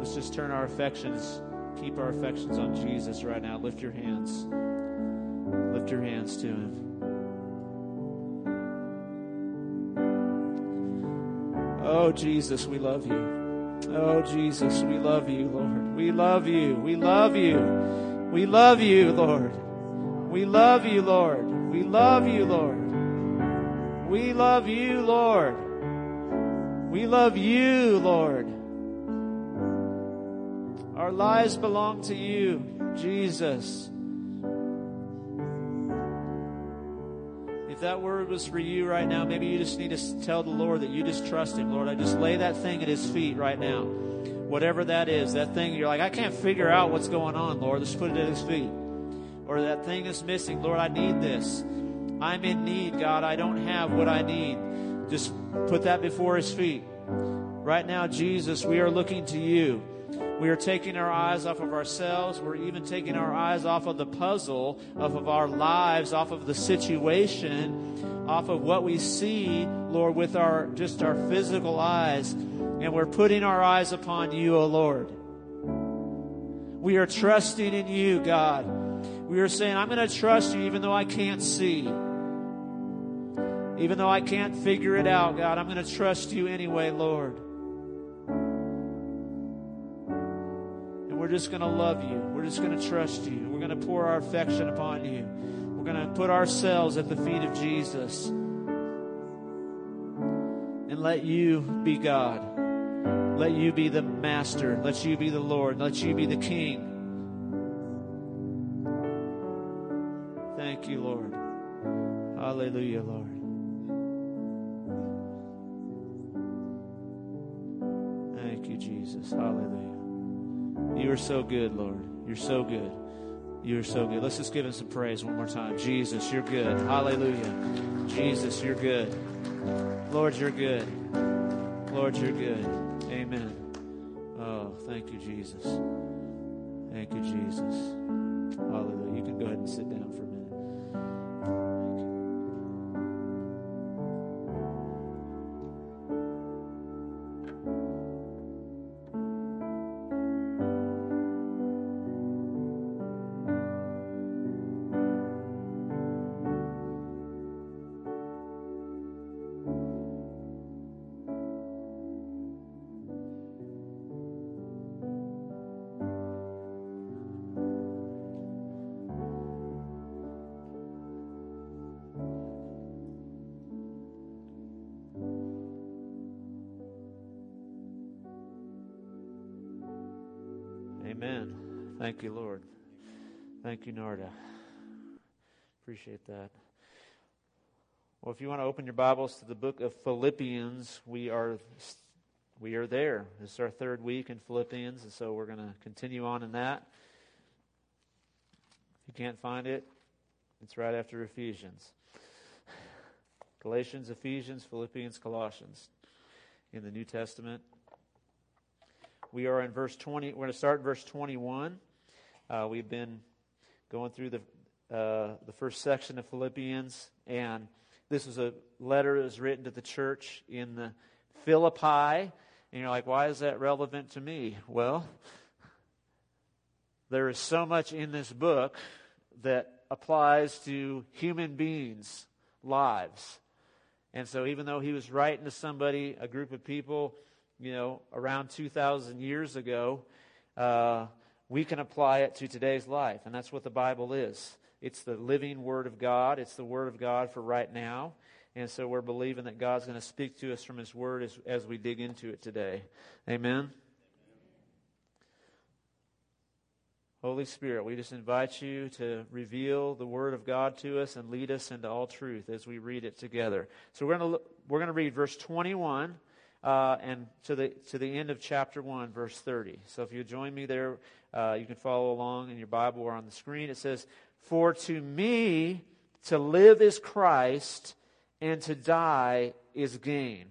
Let's just turn our affections, keep our affections on Jesus right now. Lift your hands. Lift your hands to Him. Oh, Jesus, we love you. Oh, Jesus, we love you, Lord. We love you. We love you. We love you, Lord. We love you, Lord. We love you, Lord. We love you, Lord. We love you, Lord. Our lives belong to you, Jesus. If that word was for you right now, maybe you just need to tell the Lord that you just trust Him. Lord, I just lay that thing at His feet right now. Whatever that is, that thing you're like, I can't figure out what's going on, Lord. Let's put it at His feet. Or that thing is missing. Lord, I need this. I'm in need, God. I don't have what I need. Just put that before His feet. Right now, Jesus, we are looking to you. We are taking our eyes off of ourselves. We're even taking our eyes off of the puzzle, off of our lives, off of the situation, off of what we see, Lord, with our just our physical eyes. And we're putting our eyes upon you, O Lord. We are trusting in you, God. We are saying, I'm going to trust you even though I can't see. Even though I can't figure it out, God, I'm going to trust you anyway, Lord. Just going to love you. We're just going to trust you. We're going to pour our affection upon you. We're going to put ourselves at the feet of Jesus and let you be God. Let you be the master. Let you be the Lord. Let you be the King. Thank you, Lord. Hallelujah, Lord. Thank you, Jesus. Hallelujah. You are so good, Lord. You're so good. You're so good. Let's just give him some praise one more time. Jesus, you're good. Hallelujah. Jesus, you're good. Lord, you're good. Lord, you're good. Amen. Oh, thank you, Jesus. Thank you, Jesus. Hallelujah. You can go ahead and sit down for Amen. Thank you, Lord. Thank you, Narda. Appreciate that. Well, if you want to open your Bibles to the book of Philippians, we are we are there. This is our third week in Philippians, and so we're going to continue on in that. If you can't find it, it's right after Ephesians. Galatians, Ephesians, Philippians, Colossians in the New Testament. We are in verse 20. We're going to start verse 21. Uh, we've been going through the, uh, the first section of Philippians, and this was a letter that was written to the church in the Philippi. And you're like, why is that relevant to me? Well, there is so much in this book that applies to human beings' lives. And so, even though he was writing to somebody, a group of people, you know, around 2,000 years ago, uh, we can apply it to today's life. And that's what the Bible is. It's the living Word of God. It's the Word of God for right now. And so we're believing that God's going to speak to us from His Word as, as we dig into it today. Amen. Holy Spirit, we just invite you to reveal the Word of God to us and lead us into all truth as we read it together. So we're going to, we're going to read verse 21 uh, and to the to the end of chapter one, verse thirty. So if you join me there, uh, you can follow along in your Bible or on the screen. It says, "For to me to live is Christ, and to die is gain."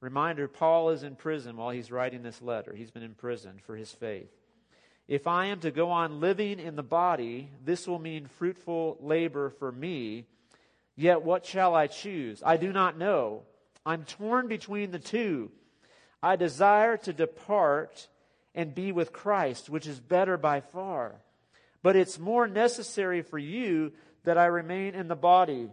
Reminder: Paul is in prison while he's writing this letter. He's been imprisoned for his faith. If I am to go on living in the body, this will mean fruitful labor for me. Yet what shall I choose? I do not know. I'm torn between the two. I desire to depart and be with Christ, which is better by far. But it's more necessary for you that I remain in the body.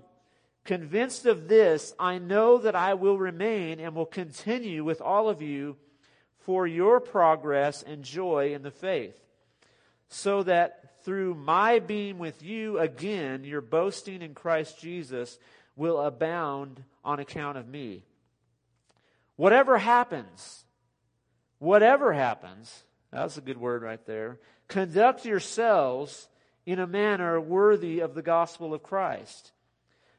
Convinced of this, I know that I will remain and will continue with all of you for your progress and joy in the faith, so that through my being with you again, your boasting in Christ Jesus will abound on account of me. Whatever happens, whatever happens, that's a good word right there, conduct yourselves in a manner worthy of the gospel of Christ.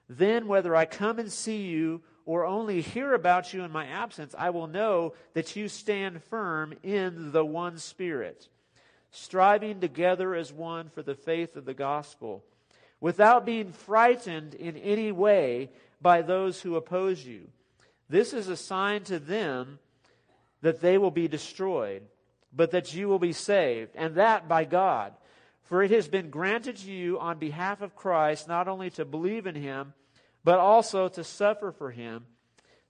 Then, whether I come and see you or only hear about you in my absence, I will know that you stand firm in the one Spirit, striving together as one for the faith of the gospel, without being frightened in any way by those who oppose you. This is a sign to them that they will be destroyed, but that you will be saved, and that by God. For it has been granted to you on behalf of Christ not only to believe in him, but also to suffer for him,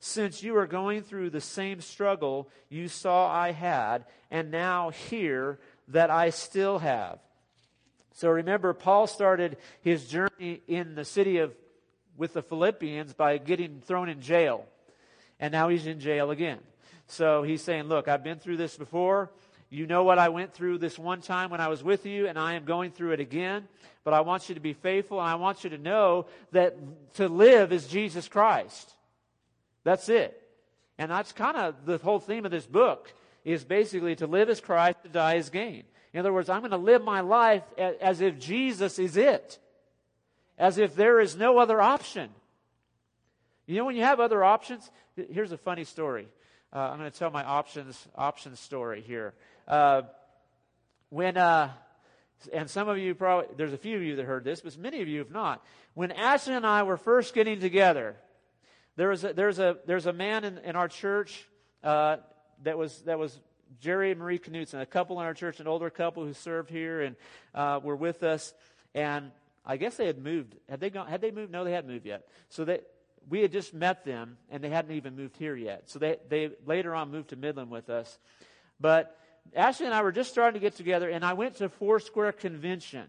since you are going through the same struggle you saw I had, and now hear that I still have. So remember, Paul started his journey in the city of, with the Philippians by getting thrown in jail. And now he's in jail again. So he's saying, look, I've been through this before. You know what I went through this one time when I was with you, and I am going through it again. But I want you to be faithful, and I want you to know that to live is Jesus Christ. That's it. And that's kind of the whole theme of this book is basically to live as Christ, to die as gain. In other words, I'm going to live my life as if Jesus is it, as if there is no other option. You know, when you have other options, here's a funny story. Uh, I'm going to tell my options options story here. Uh, when, uh, and some of you probably, there's a few of you that heard this, but many of you have not. When Ashley and I were first getting together, there was a, there's a, there's a man in, in our church uh, that was, that was Jerry and Marie Knutson, a couple in our church, an older couple who served here and uh, were with us. And I guess they had moved. Had they gone? Had they moved? No, they hadn't moved yet. So they, we had just met them, and they hadn't even moved here yet. So they, they later on moved to Midland with us. But Ashley and I were just starting to get together, and I went to Foursquare Convention.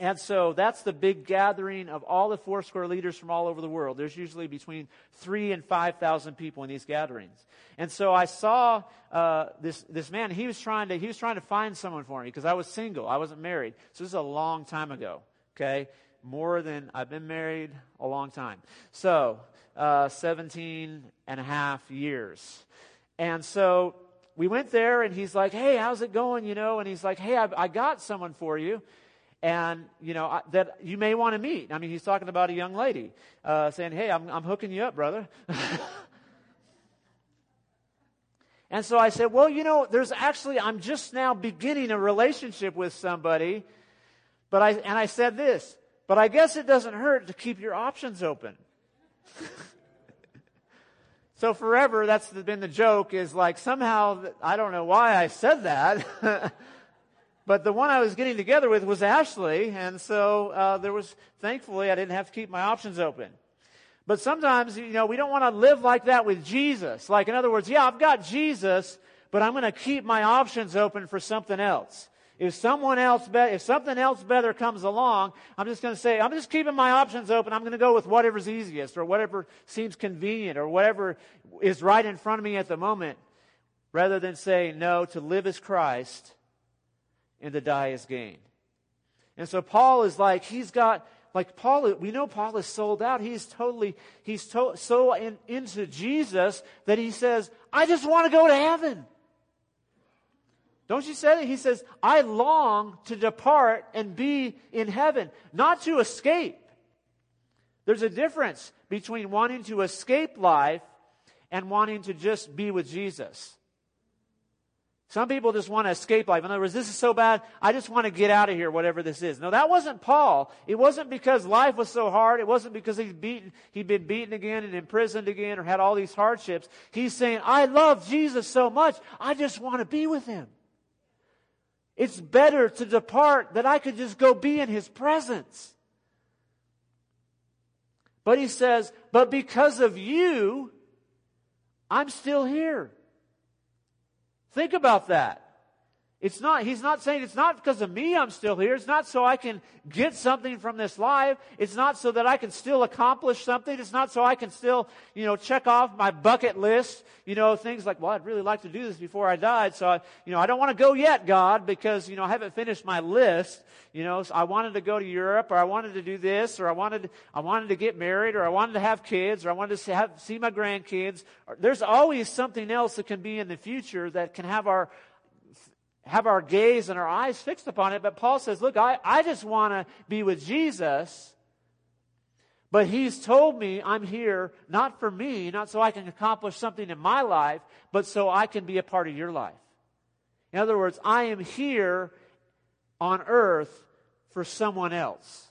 And so that's the big gathering of all the Foursquare leaders from all over the world. There's usually between three and 5,000 people in these gatherings. And so I saw uh, this, this man. He was, trying to, he was trying to find someone for me because I was single. I wasn't married. So this is a long time ago. Okay? More than I've been married a long time. So uh, 17 and a half years. And so we went there and he's like, hey, how's it going? You know, and he's like, hey, I, I got someone for you. And, you know, I, that you may want to meet. I mean, he's talking about a young lady, uh, saying, hey, I'm, I'm hooking you up, brother. and so I said, well, you know, there's actually, I'm just now beginning a relationship with somebody. But I, and I said this, but I guess it doesn't hurt to keep your options open. So forever, that's been the joke is like somehow, I don't know why I said that. but the one I was getting together with was Ashley. And so, uh, there was, thankfully, I didn't have to keep my options open. But sometimes, you know, we don't want to live like that with Jesus. Like, in other words, yeah, I've got Jesus, but I'm going to keep my options open for something else. If someone else, be- if something else better comes along, I'm just going to say, I'm just keeping my options open. I'm going to go with whatever's easiest or whatever seems convenient or whatever is right in front of me at the moment rather than say, no, to live as Christ and to die is gain. And so Paul is like, he's got, like Paul, we know Paul is sold out. He's totally, he's to, so in, into Jesus that he says, I just want to go to heaven. Don't you say that? He says, I long to depart and be in heaven, not to escape. There's a difference between wanting to escape life and wanting to just be with Jesus. Some people just want to escape life. In other words, this is so bad, I just want to get out of here, whatever this is. No, that wasn't Paul. It wasn't because life was so hard. It wasn't because he's beaten, he'd been beaten again and imprisoned again or had all these hardships. He's saying, I love Jesus so much, I just want to be with him. It's better to depart that I could just go be in his presence. But he says, but because of you, I'm still here. Think about that. It's not, he's not saying it's not because of me I'm still here. It's not so I can get something from this life. It's not so that I can still accomplish something. It's not so I can still, you know, check off my bucket list, you know, things like, well, I'd really like to do this before I died. So, I, you know, I don't want to go yet, God, because, you know, I haven't finished my list. You know, so I wanted to go to Europe or I wanted to do this or I wanted, I wanted to get married or I wanted to have kids or I wanted to have, see my grandkids. There's always something else that can be in the future that can have our, have our gaze and our eyes fixed upon it. But Paul says, look, I, I just want to be with Jesus. But he's told me I'm here not for me, not so I can accomplish something in my life, but so I can be a part of your life. In other words, I am here on earth for someone else.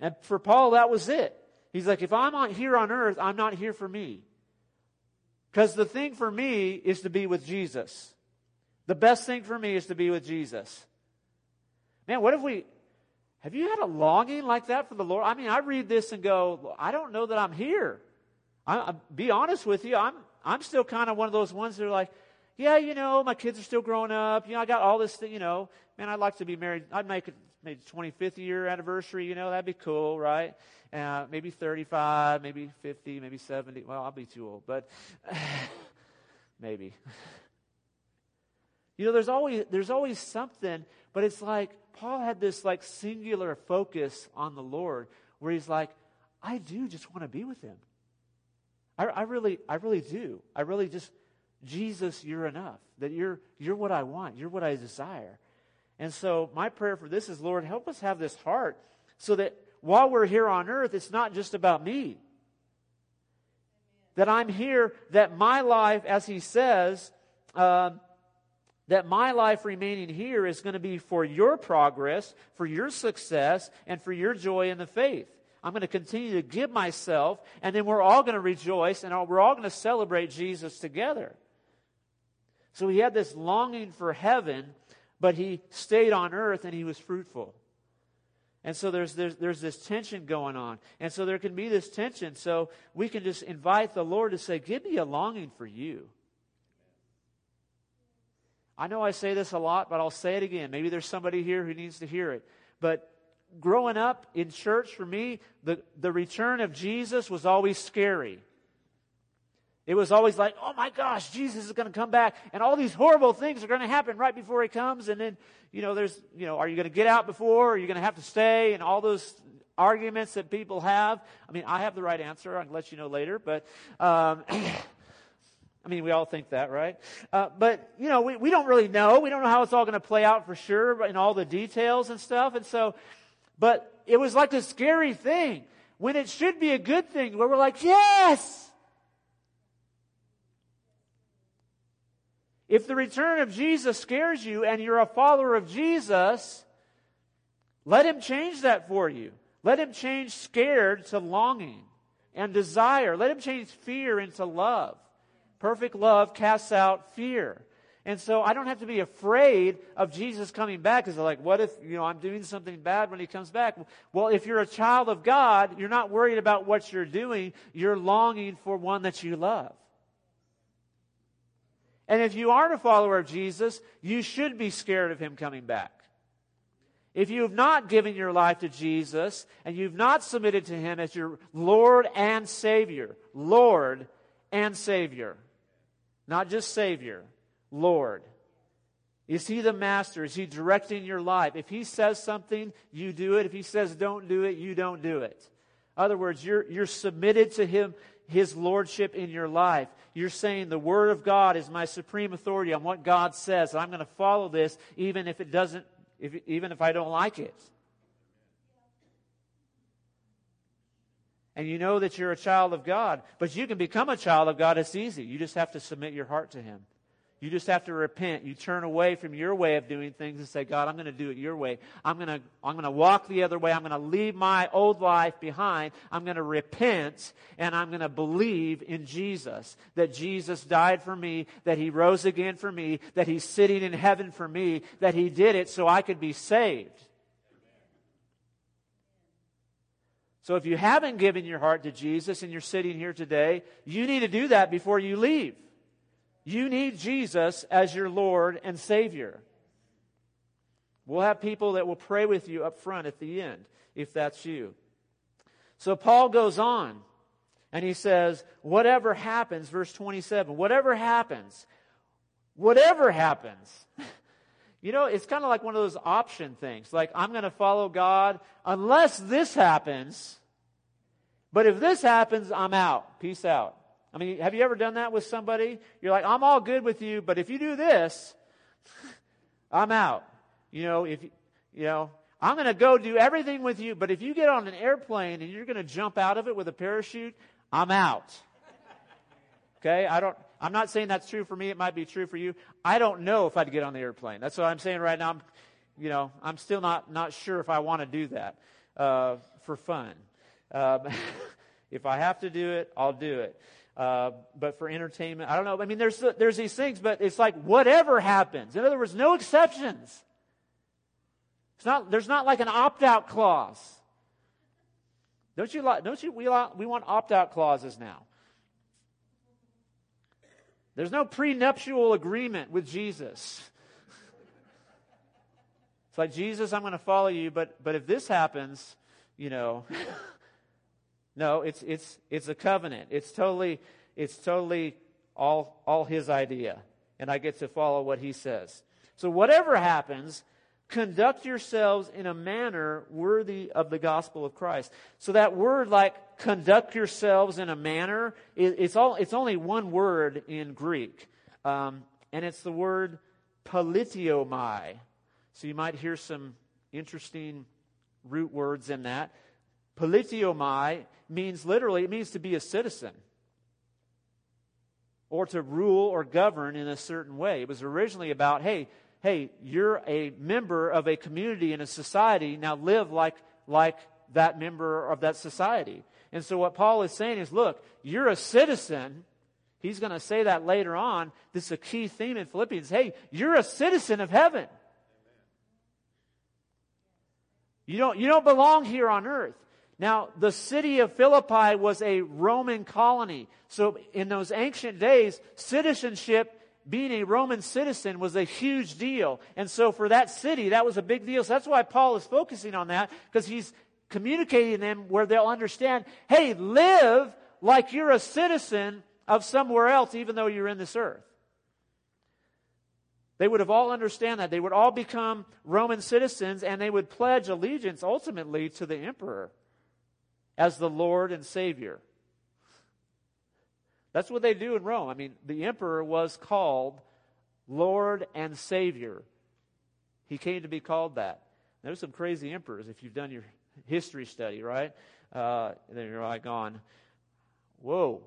And for Paul, that was it. He's like, if I'm on, here on earth, I'm not here for me. Because the thing for me is to be with Jesus. The best thing for me is to be with Jesus. Man, what if we, have you had a longing like that for the Lord? I mean, I read this and go, I don't know that I'm here. I, I be honest with you, I'm, I'm still kind of one of those ones that are like, yeah, you know, my kids are still growing up. You know, I got all this thing, you know, man, I'd like to be married. I'd make maybe 25th year anniversary, you know, that'd be cool, right? Uh, maybe 35, maybe 50, maybe 70. Well, I'll be too old, but maybe. You know, there's always, there's always something, but it's like Paul had this like singular focus on the Lord where he's like, I do just want to be with him. I, I really, I really do. I really just, Jesus, you're enough. That you're, you're what I want. You're what I desire. And so my prayer for this is, Lord, help us have this heart so that while we're here on earth, it's not just about me. That I'm here, that my life, as he says, uh, that my life remaining here is going to be for your progress, for your success, and for your joy in the faith. I'm going to continue to give myself, and then we're all going to rejoice, and we're all going to celebrate Jesus together. So he had this longing for heaven but he stayed on earth and he was fruitful. And so there's, there's, there's this tension going on. And so there can be this tension. So we can just invite the Lord to say, Give me a longing for you. I know I say this a lot, but I'll say it again. Maybe there's somebody here who needs to hear it. But growing up in church for me, the, the return of Jesus was always scary. It was always like, oh my gosh, Jesus is going to come back, and all these horrible things are going to happen right before he comes. And then, you know, there's, you know, are you going to get out before? Are you going to have to stay? And all those arguments that people have. I mean, I have the right answer. I can let you know later, but. Um, I mean, we all think that, right? Uh, but, you know, we, we don't really know. We don't know how it's all going to play out for sure in all the details and stuff. And so, but it was like a scary thing when it should be a good thing where we're like, yes! If the return of Jesus scares you and you're a follower of Jesus, let him change that for you. Let him change scared to longing and desire. Let him change fear into love. Perfect love casts out fear. And so I don't have to be afraid of Jesus coming back because like, what if, you know, I'm doing something bad when he comes back? Well, if you're a child of God, you're not worried about what you're doing. You're longing for one that you love. And if you aren't a follower of Jesus, you should be scared of him coming back. If you have not given your life to Jesus and you've not submitted to him as your Lord and Savior, Lord and Savior, not just Savior, Lord. Is he the master? Is he directing your life? If he says something, you do it. If he says don't do it, you don't do it. In other words, you're, you're submitted to him, his lordship in your life you're saying the Word of God is my supreme authority on what God says. And I'm going to follow this even if it doesn't, if, even if I don't like it. And you know that you're a child of God. But you can become a child of God. It's easy. You just have to submit your heart to Him. You just have to repent. You turn away from your way of doing things and say, God, I'm going to do it your way. I'm going to, I'm going to walk the other way. I'm going to leave my old life behind. I'm going to repent and I'm going to believe in Jesus. That Jesus died for me, that He rose again for me, that He's sitting in heaven for me, that He did it so I could be saved. So if you haven't given your heart to Jesus and you're sitting here today, you need to do that before you leave. You need Jesus as your Lord and Savior. We'll have people that will pray with you up front at the end, if that's you. So Paul goes on and he says, whatever happens, verse 27, whatever happens, whatever happens. You know, it's kind of like one of those option things. Like, I'm going to follow God unless this happens. But if this happens, I'm out. Peace out. I mean, have you ever done that with somebody? You're like, I'm all good with you, but if you do this, I'm out. You know, if, you know, I'm going to go do everything with you, but if you get on an airplane and you're going to jump out of it with a parachute, I'm out. Okay? I don't, I'm not saying that's true for me. It might be true for you. I don't know if I'd get on the airplane. That's what I'm saying right now. I'm, you know, I'm still not, not sure if I want to do that, uh, for fun. Um, if I have to do it, I'll do it. Uh, but for entertainment, I don't know. I mean, there's, there's these things, but it's like whatever happens. In other words, no exceptions. It's not, there's not like an opt-out clause. Don't you like, don't you, we, we want opt-out clauses now. There's no prenuptial agreement with Jesus. It's like, Jesus, I'm going to follow you, but, but if this happens, you know, no, it's, it's, it's a covenant. It's totally, it's totally all, all his idea. And I get to follow what he says. So whatever happens, conduct yourselves in a manner worthy of the gospel of Christ. So that word like conduct yourselves in a manner, it's, all, it's only one word in Greek. Um, and it's the word politeuomai. So you might hear some interesting root words in that. Politeuomai means literally, it means to be a citizen or to rule or govern in a certain way. It was originally about, hey, hey, you're a member of a community and a society, now live like, like that member of that society. And so what Paul is saying is, look, you're a citizen. He's going to say that later on. This is a key theme in Philippians. Hey, you're a citizen of heaven. You don't, you don't belong here on earth. Now, the city of Philippi was a Roman colony. So in those ancient days, citizenship being a Roman citizen was a huge deal. And so for that city, that was a big deal. So that's why Paul is focusing on that, because he's communicating them where they'll understand, hey, live like you're a citizen of somewhere else, even though you're in this earth. They would have all understand that. They would all become Roman citizens and they would pledge allegiance ultimately to the emperor as the Lord and Savior. That's what they do in Rome. I mean, the emperor was called Lord and Savior. He came to be called that. There's some crazy emperors if you've done your history study, right? Uh, and then you're like on, whoa.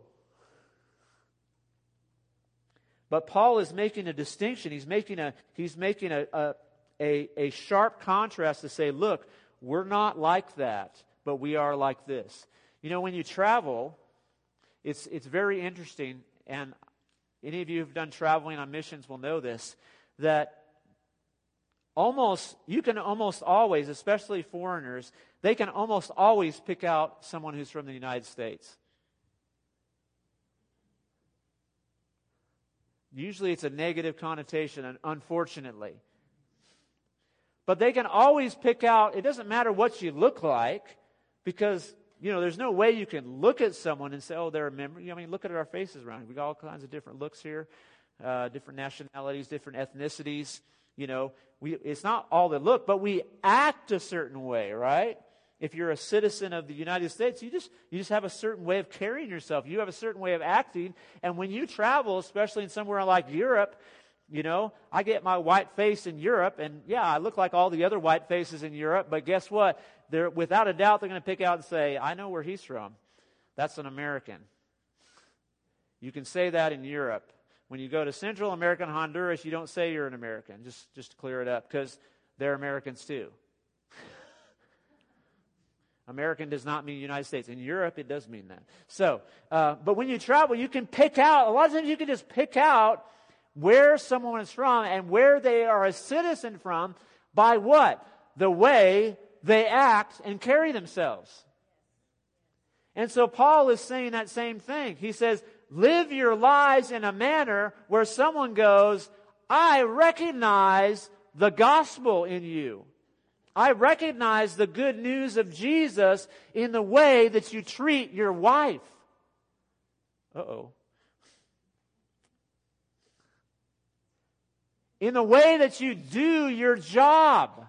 But Paul is making a distinction. He's making a he's making a, a, a, a sharp contrast to say, look, we're not like that, but we are like this. You know, when you travel, it's, it's very interesting, and any of you who've done traveling on missions will know this, that almost, you can almost always, especially foreigners, they can almost always pick out someone who's from the United States. Usually it's a negative connotation, unfortunately. But they can always pick out, it doesn't matter what you look like, because you know, there's no way you can look at someone and say, oh, they're a member. I mean, look at our faces around. We got all kinds of different looks here, uh, different nationalities, different ethnicities. You know, we, it's not all the look, but we act a certain way, right? If you're a citizen of the United States, you just, you just have a certain way of carrying yourself. You have a certain way of acting. And when you travel, especially in somewhere like Europe, you know, I get my white face in Europe, and yeah, I look like all the other white faces in Europe, but guess what? They're, without a doubt, they're going to pick out and say, I know where he's from. That's an American. You can say that in Europe. When you go to Central America and Honduras, you don't say you're an American, just, just to clear it up, because they're Americans too. American does not mean United States. In Europe, it does mean that. So, uh, but when you travel, you can pick out, a lot of times you can just pick out where someone is from and where they are a citizen from by what? The way they act and carry themselves. And so Paul is saying that same thing. He says, live your lives in a manner where someone goes, I recognize the gospel in you. I recognize the good news of Jesus in the way that you treat your wife. Uh oh. In the way that you do your job.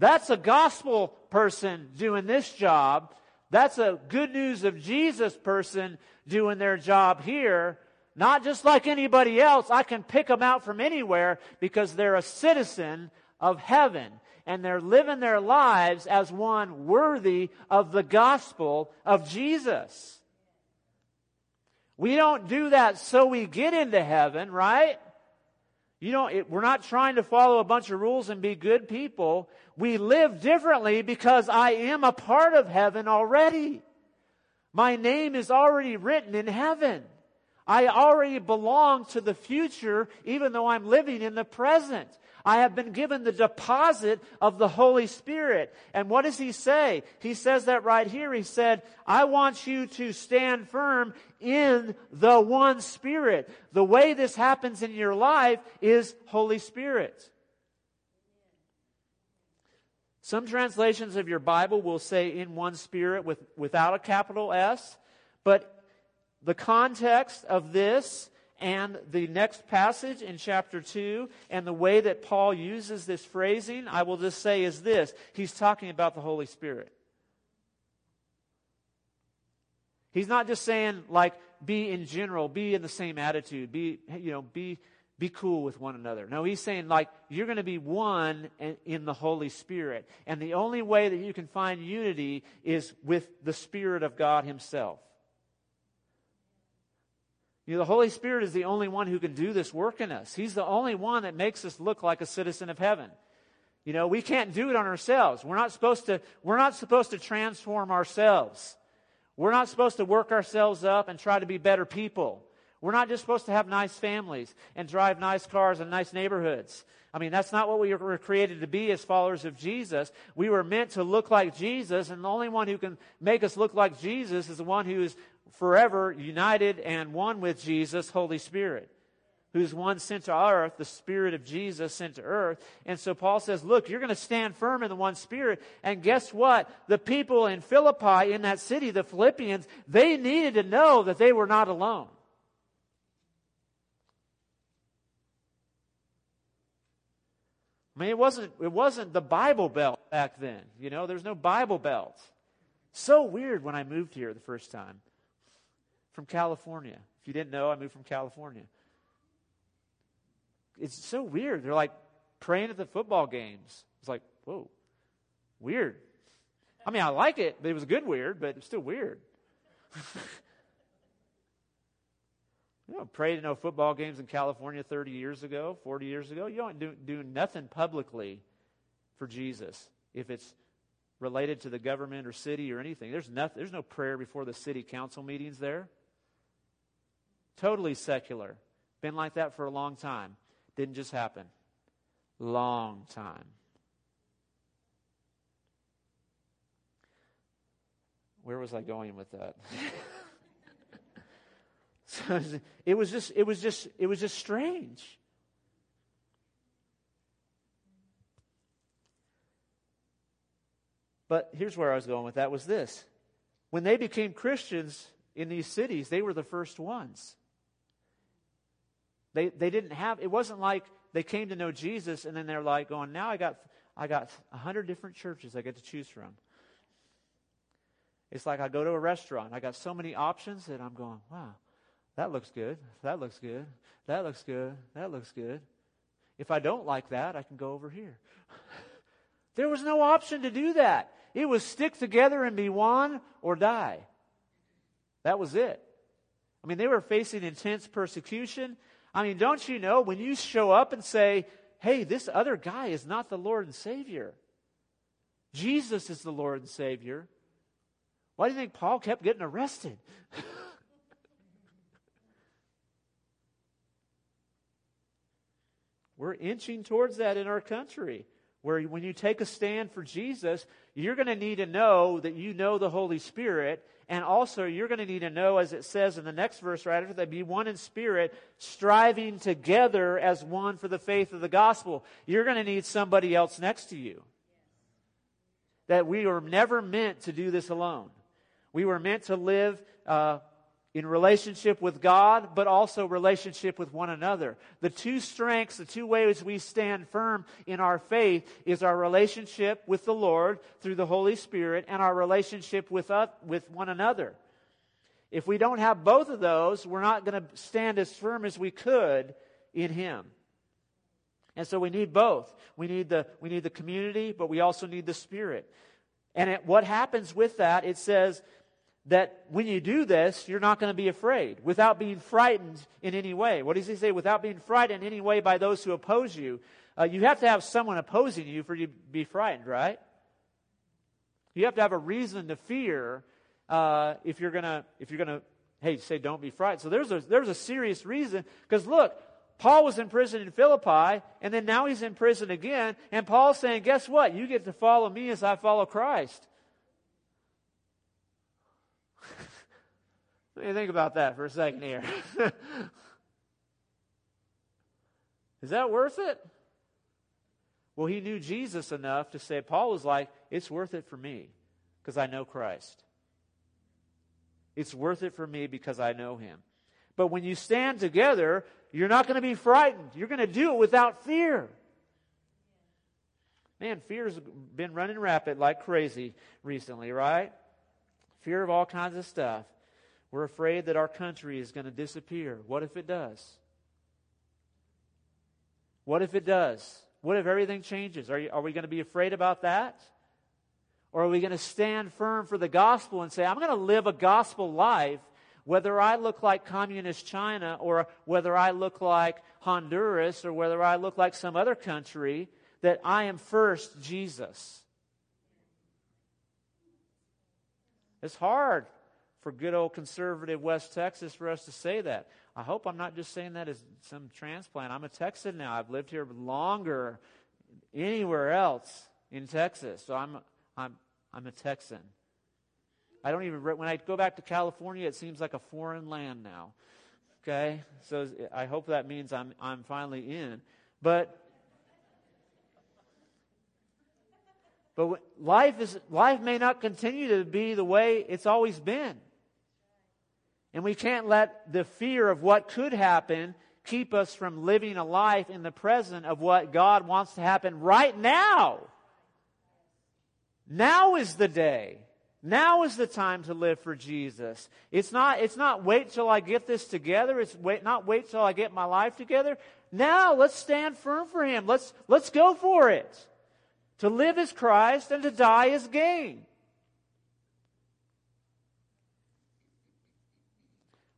That's a gospel person doing this job. That's a good news of Jesus person doing their job here. Not just like anybody else. I can pick them out from anywhere because they're a citizen of heaven and they're living their lives as one worthy of the gospel of Jesus. We don't do that so we get into heaven, right? You know, it, we're not trying to follow a bunch of rules and be good people. We live differently because I am a part of heaven already. My name is already written in heaven. I already belong to the future, even though I'm living in the present. I have been given the deposit of the Holy Spirit. And what does he say? He says that right here. He said, I want you to stand firm in the one Spirit. The way this happens in your life is Holy Spirit. Some translations of your Bible will say in one Spirit with, without a capital S, but the context of this and the next passage in chapter 2 and the way that Paul uses this phrasing, I will just say is this. He's talking about the Holy Spirit. He's not just saying like be in general, be in the same attitude, be you know, be be cool with one another. No, he's saying like you're going to be one in the Holy Spirit. And the only way that you can find unity is with the Spirit of God himself. You know, the Holy Spirit is the only one who can do this work in us. He's the only one that makes us look like a citizen of heaven. You know, we can't do it on ourselves. We're not supposed to, we're not supposed to transform ourselves. We're not supposed to work ourselves up and try to be better people. We're not just supposed to have nice families and drive nice cars and nice neighborhoods. I mean, that's not what we were created to be as followers of Jesus. We were meant to look like Jesus, and the only one who can make us look like Jesus is the one who is forever united and one with Jesus, Holy Spirit, who's one sent to earth, the Spirit of Jesus sent to earth. And so Paul says, look, you're going to stand firm in the one Spirit. And guess what? The people in Philippi, in that city, the Philippians, they needed to know that they were not alone. I mean, it wasn't, it wasn't the Bible Belt back then. You know, there's no Bible Belt. So weird when I moved here the first time from California. If you didn't know, I moved from California. It's so weird. They're like praying at the football games. It's like, whoa, weird. I mean, I like it, but it was a good weird, but it's still weird. you know, prayed in no football games in California 30 years ago, 40 years ago. You don't do, do nothing publicly for Jesus if it's related to the government or city or anything. There's, nothing, there's no prayer before the city council meetings there. Totally secular. Been like that for a long time. Didn't just happen. Long time. Where was I going with that? so it was just it was just it was just strange. But here's where I was going with that was this. When they became Christians in these cities, they were the first ones. They, they didn't have, it wasn't like they came to know Jesus and then they're like going, now I got, I got a hundred different churches I get to choose from. It's like I go to a restaurant. I got so many options that I'm going, wow, that looks good. That looks good. That looks good. That looks good. If I don't like that, I can go over here. there was no option to do that. It was stick together and be one or die. That was it. I mean, they were facing intense persecution. I mean, don't you know when you show up and say, hey, this other guy is not the Lord and Savior? Jesus is the Lord and Savior. Why do you think Paul kept getting arrested? We're inching towards that in our country. where when you take a stand for Jesus, you're going to need to know that you know the Holy Spirit. And also, you're going to need to know, as it says in the next verse right after that, be one in spirit, striving together as one for the faith of the gospel. You're going to need somebody else next to you. That we were never meant to do this alone. We were meant to live uh, in relationship with God, but also relationship with one another. The two strengths, the two ways we stand firm in our faith is our relationship with the Lord through the Holy Spirit and our relationship with, us, with one another. If we don't have both of those, we're not going to stand as firm as we could in Him. And so we need both. We need the, we need the community, but we also need the Spirit. And it, what happens with that, it says, that when you do this, you're not going to be afraid without being frightened in any way. What does he say? Without being frightened in any way by those who oppose you. Uh, you have to have someone opposing you for you to be frightened, right? You have to have a reason to fear uh, if you're gonna if you're gonna hey say don't be frightened. So there's a there's a serious reason because look, Paul was in prison in Philippi, and then now he's in prison again, and Paul's saying, guess what? You get to follow me as I follow Christ. Do you think about that for a second here? Is that worth it? Well, he knew Jesus enough to say, Paul was like, it's worth it for me because I know Christ. It's worth it for me because I know him. But when you stand together, you're not going to be frightened. You're going to do it without fear. Man, fear's been running rapid like crazy recently, right? Fear of all kinds of stuff. We're afraid that our country is going to disappear. What if it does? What if it does? What if everything changes? Are, you, are we going to be afraid about that? Or are we going to stand firm for the gospel and say, I'm going to live a gospel life, whether I look like communist China or whether I look like Honduras or whether I look like some other country, that I am first Jesus? It's hard for good old conservative West Texas for us to say that. I hope I'm not just saying that as some transplant. I'm a Texan now. I've lived here longer anywhere else in Texas. So I'm, I'm, I'm a Texan. I don't even, when I go back to California, it seems like a foreign land now. Okay? So I hope that means I'm, I'm finally in. But But life is life may not continue to be the way it's always been. And we can't let the fear of what could happen keep us from living a life in the present of what God wants to happen right now. Now is the day. Now is the time to live for Jesus. It's not, it's not wait till I get this together. It's wait, not wait till I get my life together. Now let's stand firm for Him. Let's, let's go for it. To live is Christ and to die is gain.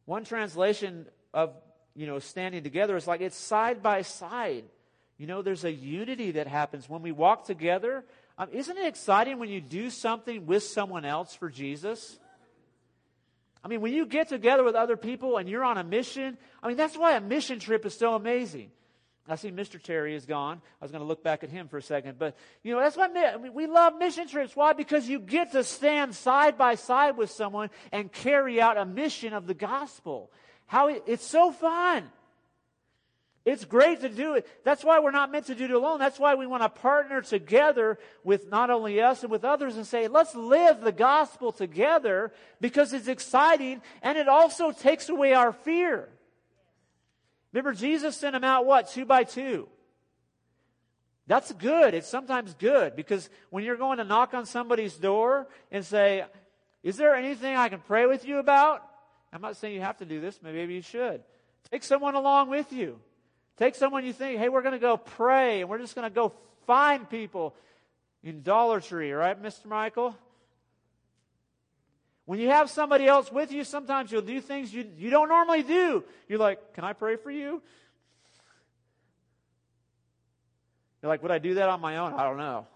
One translation of, you know, standing together is like it's side by side. You know, there's a unity that happens when we walk together. Um, isn't it exciting when you do something with someone else for Jesus? I mean, when you get together with other people and you're on a mission, I mean, that's why a mission trip is so amazing. I see Mr. Terry is gone. I was going to look back at him for a second. But, you know, that's why I mean, we love mission trips. Why? Because you get to stand side by side with someone and carry out a mission of the gospel. How it's so fun. It's great to do it. That's why we're not meant to do it alone. That's why we want to partner together with not only us and with others and say, let's live the gospel together because it's exciting and it also takes away our fear. Remember, Jesus sent them out what? Two by two. That's good. It's sometimes good because when you're going to knock on somebody's door and say, Is there anything I can pray with you about? I'm not saying you have to do this, maybe you should. Take someone along with you. Take someone you think, hey, we're going to go pray and we're just going to go find people in Dollar Tree, right, Mr. Michael? When you have somebody else with you, sometimes you'll do things you, you don't normally do. You're like, Can I pray for you? You're like, Would I do that on my own? I don't know.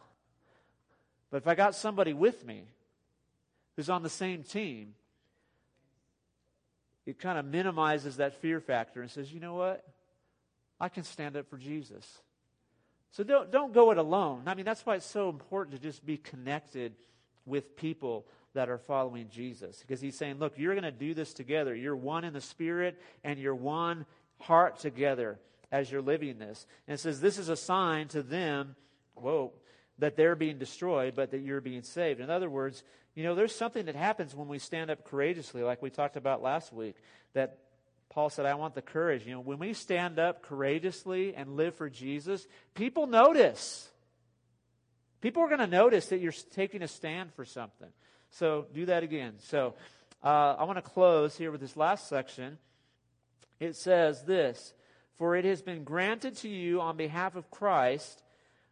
But if I got somebody with me who's on the same team, it kind of minimizes that fear factor and says, You know what? I can stand up for Jesus. So don't, don't go it alone. I mean, that's why it's so important to just be connected with people that are following Jesus. Because he's saying, look, you're going to do this together. You're one in the Spirit and you're one heart together as you're living this. And it says, this is a sign to them, whoa, that they're being destroyed, but that you're being saved. In other words, you know, there's something that happens when we stand up courageously, like we talked about last week, that Paul said, I want the courage. You know, when we stand up courageously and live for Jesus, people notice. People are going to notice that you're taking a stand for something. So do that again. So uh, I want to close here with this last section. It says this For it has been granted to you on behalf of Christ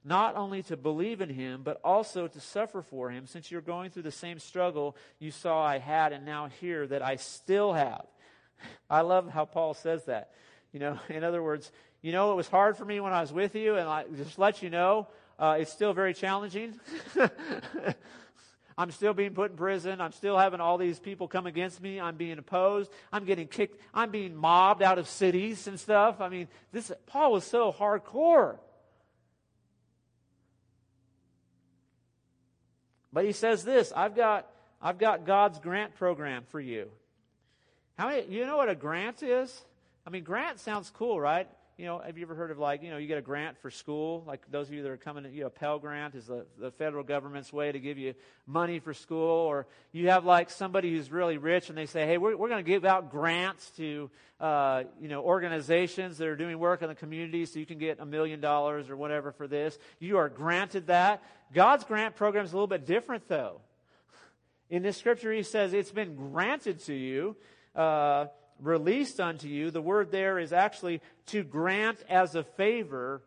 not only to believe in him, but also to suffer for him, since you're going through the same struggle you saw I had and now hear that I still have. I love how Paul says that. You know, in other words, you know, it was hard for me when I was with you, and I just let you know, uh, it's still very challenging. I'm still being put in prison. I'm still having all these people come against me. I'm being opposed. I'm getting kicked. I'm being mobbed out of cities and stuff. I mean, this Paul was so hardcore. But he says this, I've got I've got God's grant program for you. How many you know what a grant is? I mean, grant sounds cool, right? You know, have you ever heard of like, you know, you get a grant for school? Like those of you that are coming, you know, Pell Grant is the, the federal government's way to give you money for school. Or you have like somebody who's really rich and they say, hey, we're, we're going to give out grants to, uh, you know, organizations that are doing work in the community so you can get a million dollars or whatever for this. You are granted that. God's grant program is a little bit different though. In this scripture, he says it's been granted to you. Uh, released unto you, the word there is actually to grant as a favor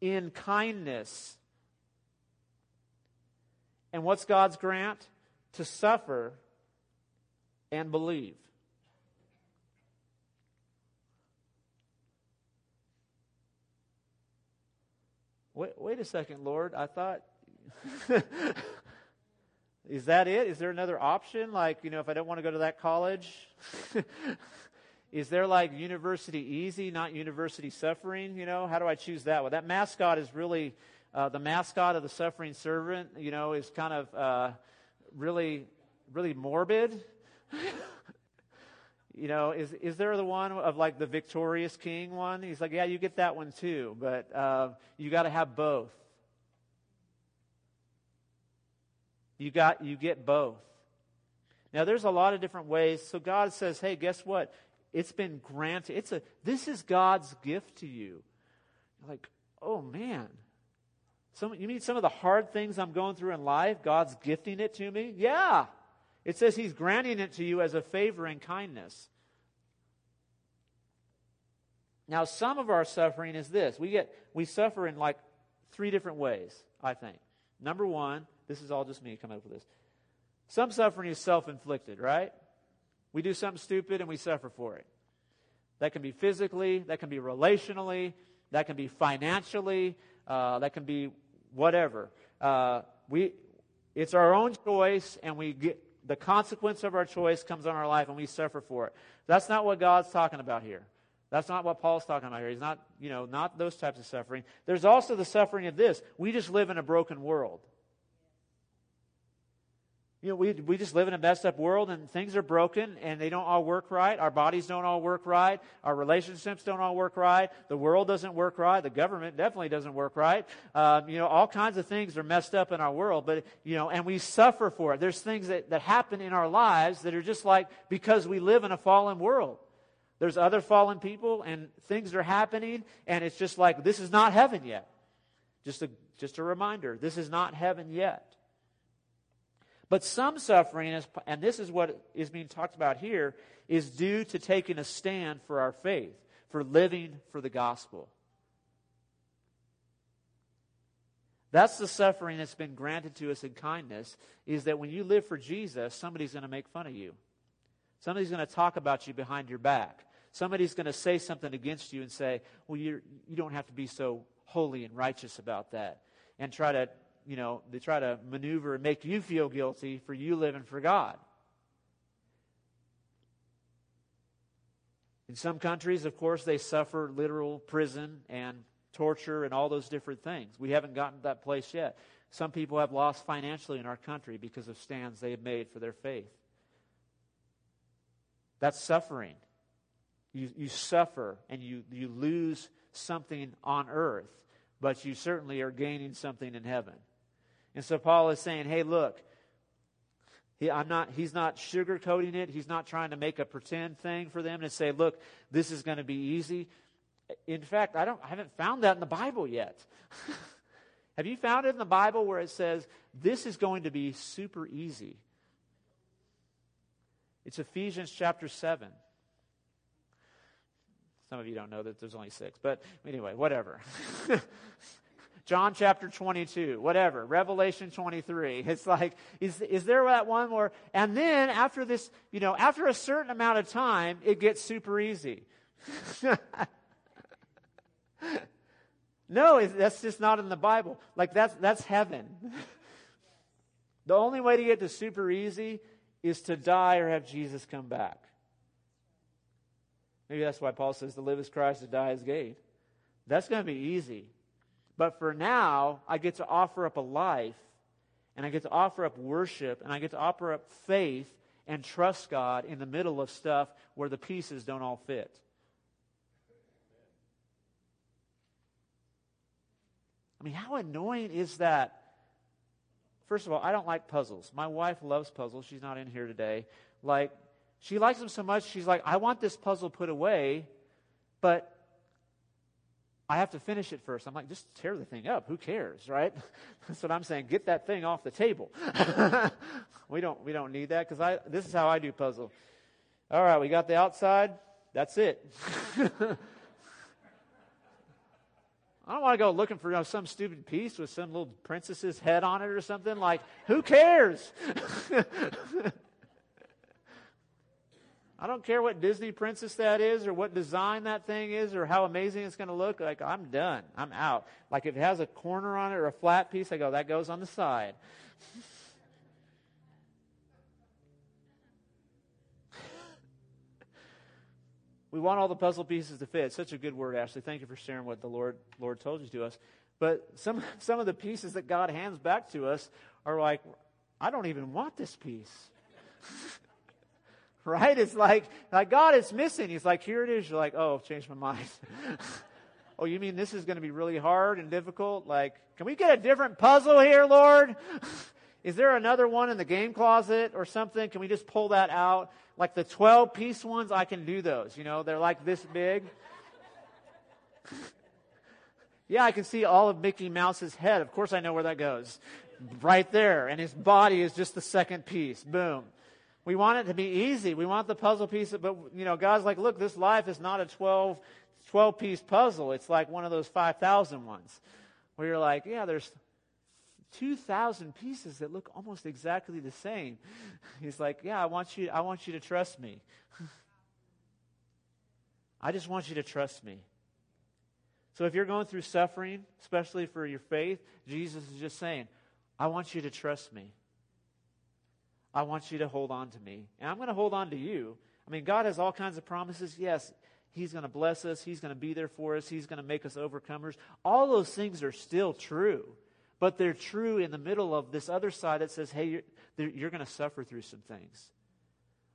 in kindness. And what's God's grant? To suffer and believe. Wait, wait a second, Lord. I thought. Is that it? Is there another option? Like, you know, if I don't want to go to that college? Is there like university easy, not university suffering? You know, how do I choose that? Well, that mascot is really uh, the mascot of the suffering servant. You know, is kind of uh, really, really morbid. you know, is is there the one of like the victorious king one? He's like, yeah, you get that one too, but uh, you got to have both. You got you get both. Now there's a lot of different ways. So God says, "Hey, guess what? It's been granted. It's a this is God's gift to you. You're like, oh man. Some, you mean some of the hard things I'm going through in life, God's gifting it to me? Yeah. It says He's granting it to you as a favor and kindness. Now, some of our suffering is this. We get we suffer in like three different ways, I think. Number one, this is all just me coming up with this. Some suffering is self-inflicted, right? We do something stupid and we suffer for it. That can be physically, that can be relationally, that can be financially, uh, that can be whatever. Uh, we, it's our own choice, and we get the consequence of our choice comes on our life, and we suffer for it. That's not what God's talking about here. That's not what Paul's talking about here. He's not, you know, not those types of suffering. There's also the suffering of this. We just live in a broken world. You know, we, we just live in a messed up world and things are broken and they don't all work right. Our bodies don't all work right. Our relationships don't all work right. The world doesn't work right. The government definitely doesn't work right. Um, you know, all kinds of things are messed up in our world, but, you know, and we suffer for it. There's things that, that happen in our lives that are just like because we live in a fallen world. There's other fallen people and things are happening and it's just like this is not heaven yet. Just a, just a reminder. This is not heaven yet. But some suffering, is, and this is what is being talked about here, is due to taking a stand for our faith, for living for the gospel. That's the suffering that's been granted to us in kindness, is that when you live for Jesus, somebody's going to make fun of you. Somebody's going to talk about you behind your back. Somebody's going to say something against you and say, well, you're, you don't have to be so holy and righteous about that. And try to you know, they try to maneuver and make you feel guilty for you living for God. In some countries, of course, they suffer literal prison and torture, and all those different things. We haven't gotten to that place yet. Some people have lost financially in our country because of stands they have made for their faith. That's suffering. You, you suffer and you, you lose something on earth, but you certainly are gaining something in heaven. And so Paul is saying, hey, look, he, I'm not, he's not sugarcoating it. He's not trying to make a pretend thing for them and say, look, this is going to be easy. In fact, I, don't, I haven't found that in the Bible yet. Have you found it in the Bible where it says, this is going to be super easy? It's Ephesians chapter 7. Some of you don't know that there's only six, but anyway, whatever. John chapter 22, whatever, Revelation 23. It's like, is, is there that one more? And then after this, you know, after a certain amount of time, it gets super easy. no, that's just not in the Bible. Like that's, that's heaven. the only way to get to super easy is to die or have Jesus come back. Maybe that's why Paul says to live as Christ, to die as gain. That's going to be easy. But for now, I get to offer up a life, and I get to offer up worship, and I get to offer up faith and trust God in the middle of stuff where the pieces don't all fit. I mean, how annoying is that? First of all, I don't like puzzles. My wife loves puzzles. She's not in here today. Like, she likes them so much, she's like, I want this puzzle put away, but I have to finish it first. I'm like, just tear the thing up. Who cares, right? That's what I'm saying. Get that thing off the table. we don't we don't need that because I this is how I do puzzle. All right, we got the outside. That's it. I don't want to go looking for you know, some stupid piece with some little princess's head on it or something. Like, who cares? I don't care what Disney princess that is or what design that thing is or how amazing it's going to look. Like, I'm done. I'm out. Like, if it has a corner on it or a flat piece, I go, that goes on the side. we want all the puzzle pieces to fit. Such a good word, Ashley. Thank you for sharing what the Lord, Lord told you to us. But some, some of the pieces that God hands back to us are like, I don't even want this piece. right? It's like, like God, it's missing. He's like, here it is. You're like, oh, I've changed my mind. oh, you mean this is going to be really hard and difficult? Like, can we get a different puzzle here, Lord? is there another one in the game closet or something? Can we just pull that out? Like the 12 piece ones, I can do those. You know, they're like this big. yeah, I can see all of Mickey Mouse's head. Of course, I know where that goes. Right there. And his body is just the second piece. Boom. We want it to be easy. We want the puzzle piece, but you know, God's like, look, this life is not a 12, 12 piece puzzle. It's like one of those 5,000 ones where you're like, yeah, there's 2,000 pieces that look almost exactly the same. He's like, yeah, I want you, I want you to trust me. I just want you to trust me. So if you're going through suffering, especially for your faith, Jesus is just saying, I want you to trust me. I want you to hold on to me. And I'm going to hold on to you. I mean, God has all kinds of promises. Yes, He's going to bless us. He's going to be there for us. He's going to make us overcomers. All those things are still true. But they're true in the middle of this other side that says, hey, you're, you're going to suffer through some things.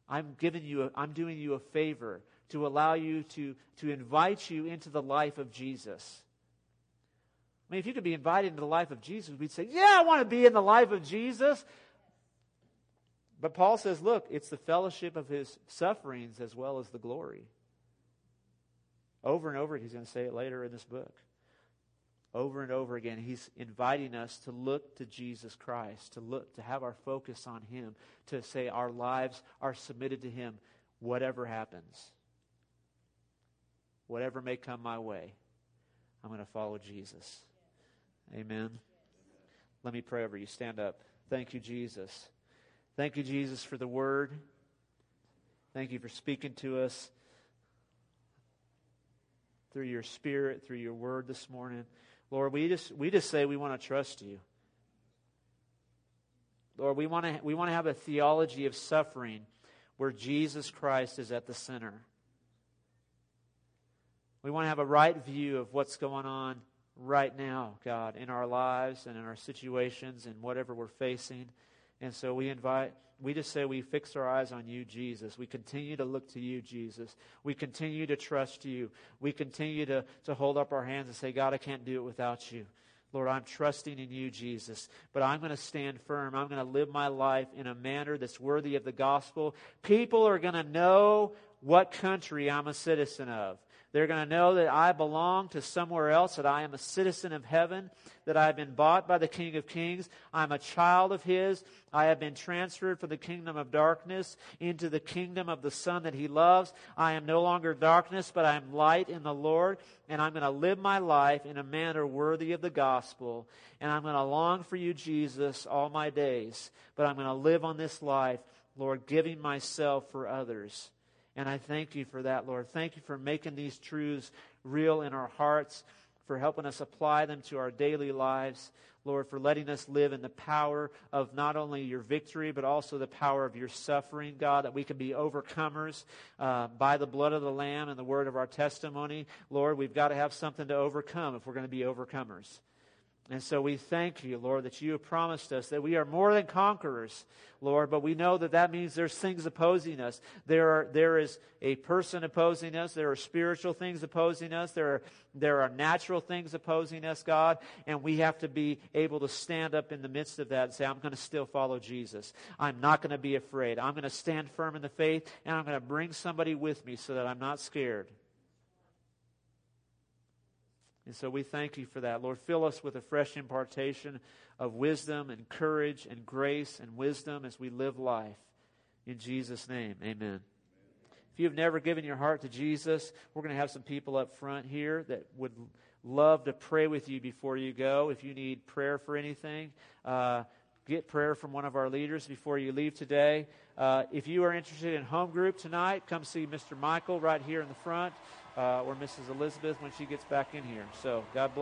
I'm giving you, a, I'm doing you a favor to allow you to, to invite you into the life of Jesus. I mean, if you could be invited into the life of Jesus, we'd say, yeah, I want to be in the life of Jesus. But Paul says, look, it's the fellowship of his sufferings as well as the glory. Over and over, he's going to say it later in this book. Over and over again, he's inviting us to look to Jesus Christ, to look, to have our focus on him, to say our lives are submitted to him, whatever happens. Whatever may come my way, I'm going to follow Jesus. Amen. Let me pray over you. Stand up. Thank you, Jesus. Thank you, Jesus, for the word. Thank you for speaking to us through your spirit, through your word this morning. Lord, we just, we just say we want to trust you. Lord, we want to, we want to have a theology of suffering where Jesus Christ is at the center. We want to have a right view of what's going on right now, God, in our lives and in our situations and whatever we're facing. And so we invite, we just say we fix our eyes on you, Jesus. We continue to look to you, Jesus. We continue to trust you. We continue to, to hold up our hands and say, God, I can't do it without you. Lord, I'm trusting in you, Jesus, but I'm going to stand firm. I'm going to live my life in a manner that's worthy of the gospel. People are going to know what country I'm a citizen of. They're going to know that I belong to somewhere else, that I am a citizen of heaven, that I have been bought by the King of Kings. I'm a child of His. I have been transferred from the kingdom of darkness into the kingdom of the Son that He loves. I am no longer darkness, but I am light in the Lord, and I'm going to live my life in a manner worthy of the gospel. And I'm going to long for you, Jesus, all my days, but I'm going to live on this life, Lord, giving myself for others. And I thank you for that, Lord. Thank you for making these truths real in our hearts, for helping us apply them to our daily lives. Lord, for letting us live in the power of not only your victory, but also the power of your suffering, God, that we can be overcomers uh, by the blood of the Lamb and the word of our testimony. Lord, we've got to have something to overcome if we're going to be overcomers. And so we thank you, Lord, that you have promised us that we are more than conquerors, Lord, but we know that that means there's things opposing us. There, are, there is a person opposing us. There are spiritual things opposing us. There are, there are natural things opposing us, God, and we have to be able to stand up in the midst of that and say, I'm going to still follow Jesus. I'm not going to be afraid. I'm going to stand firm in the faith, and I'm going to bring somebody with me so that I'm not scared. And so we thank you for that. Lord, fill us with a fresh impartation of wisdom and courage and grace and wisdom as we live life. In Jesus' name, amen. If you've never given your heart to Jesus, we're going to have some people up front here that would love to pray with you before you go. If you need prayer for anything, uh, get prayer from one of our leaders before you leave today. Uh, if you are interested in home group tonight, come see Mr. Michael right here in the front uh, or Mrs. Elizabeth when she gets back in here. So God bless.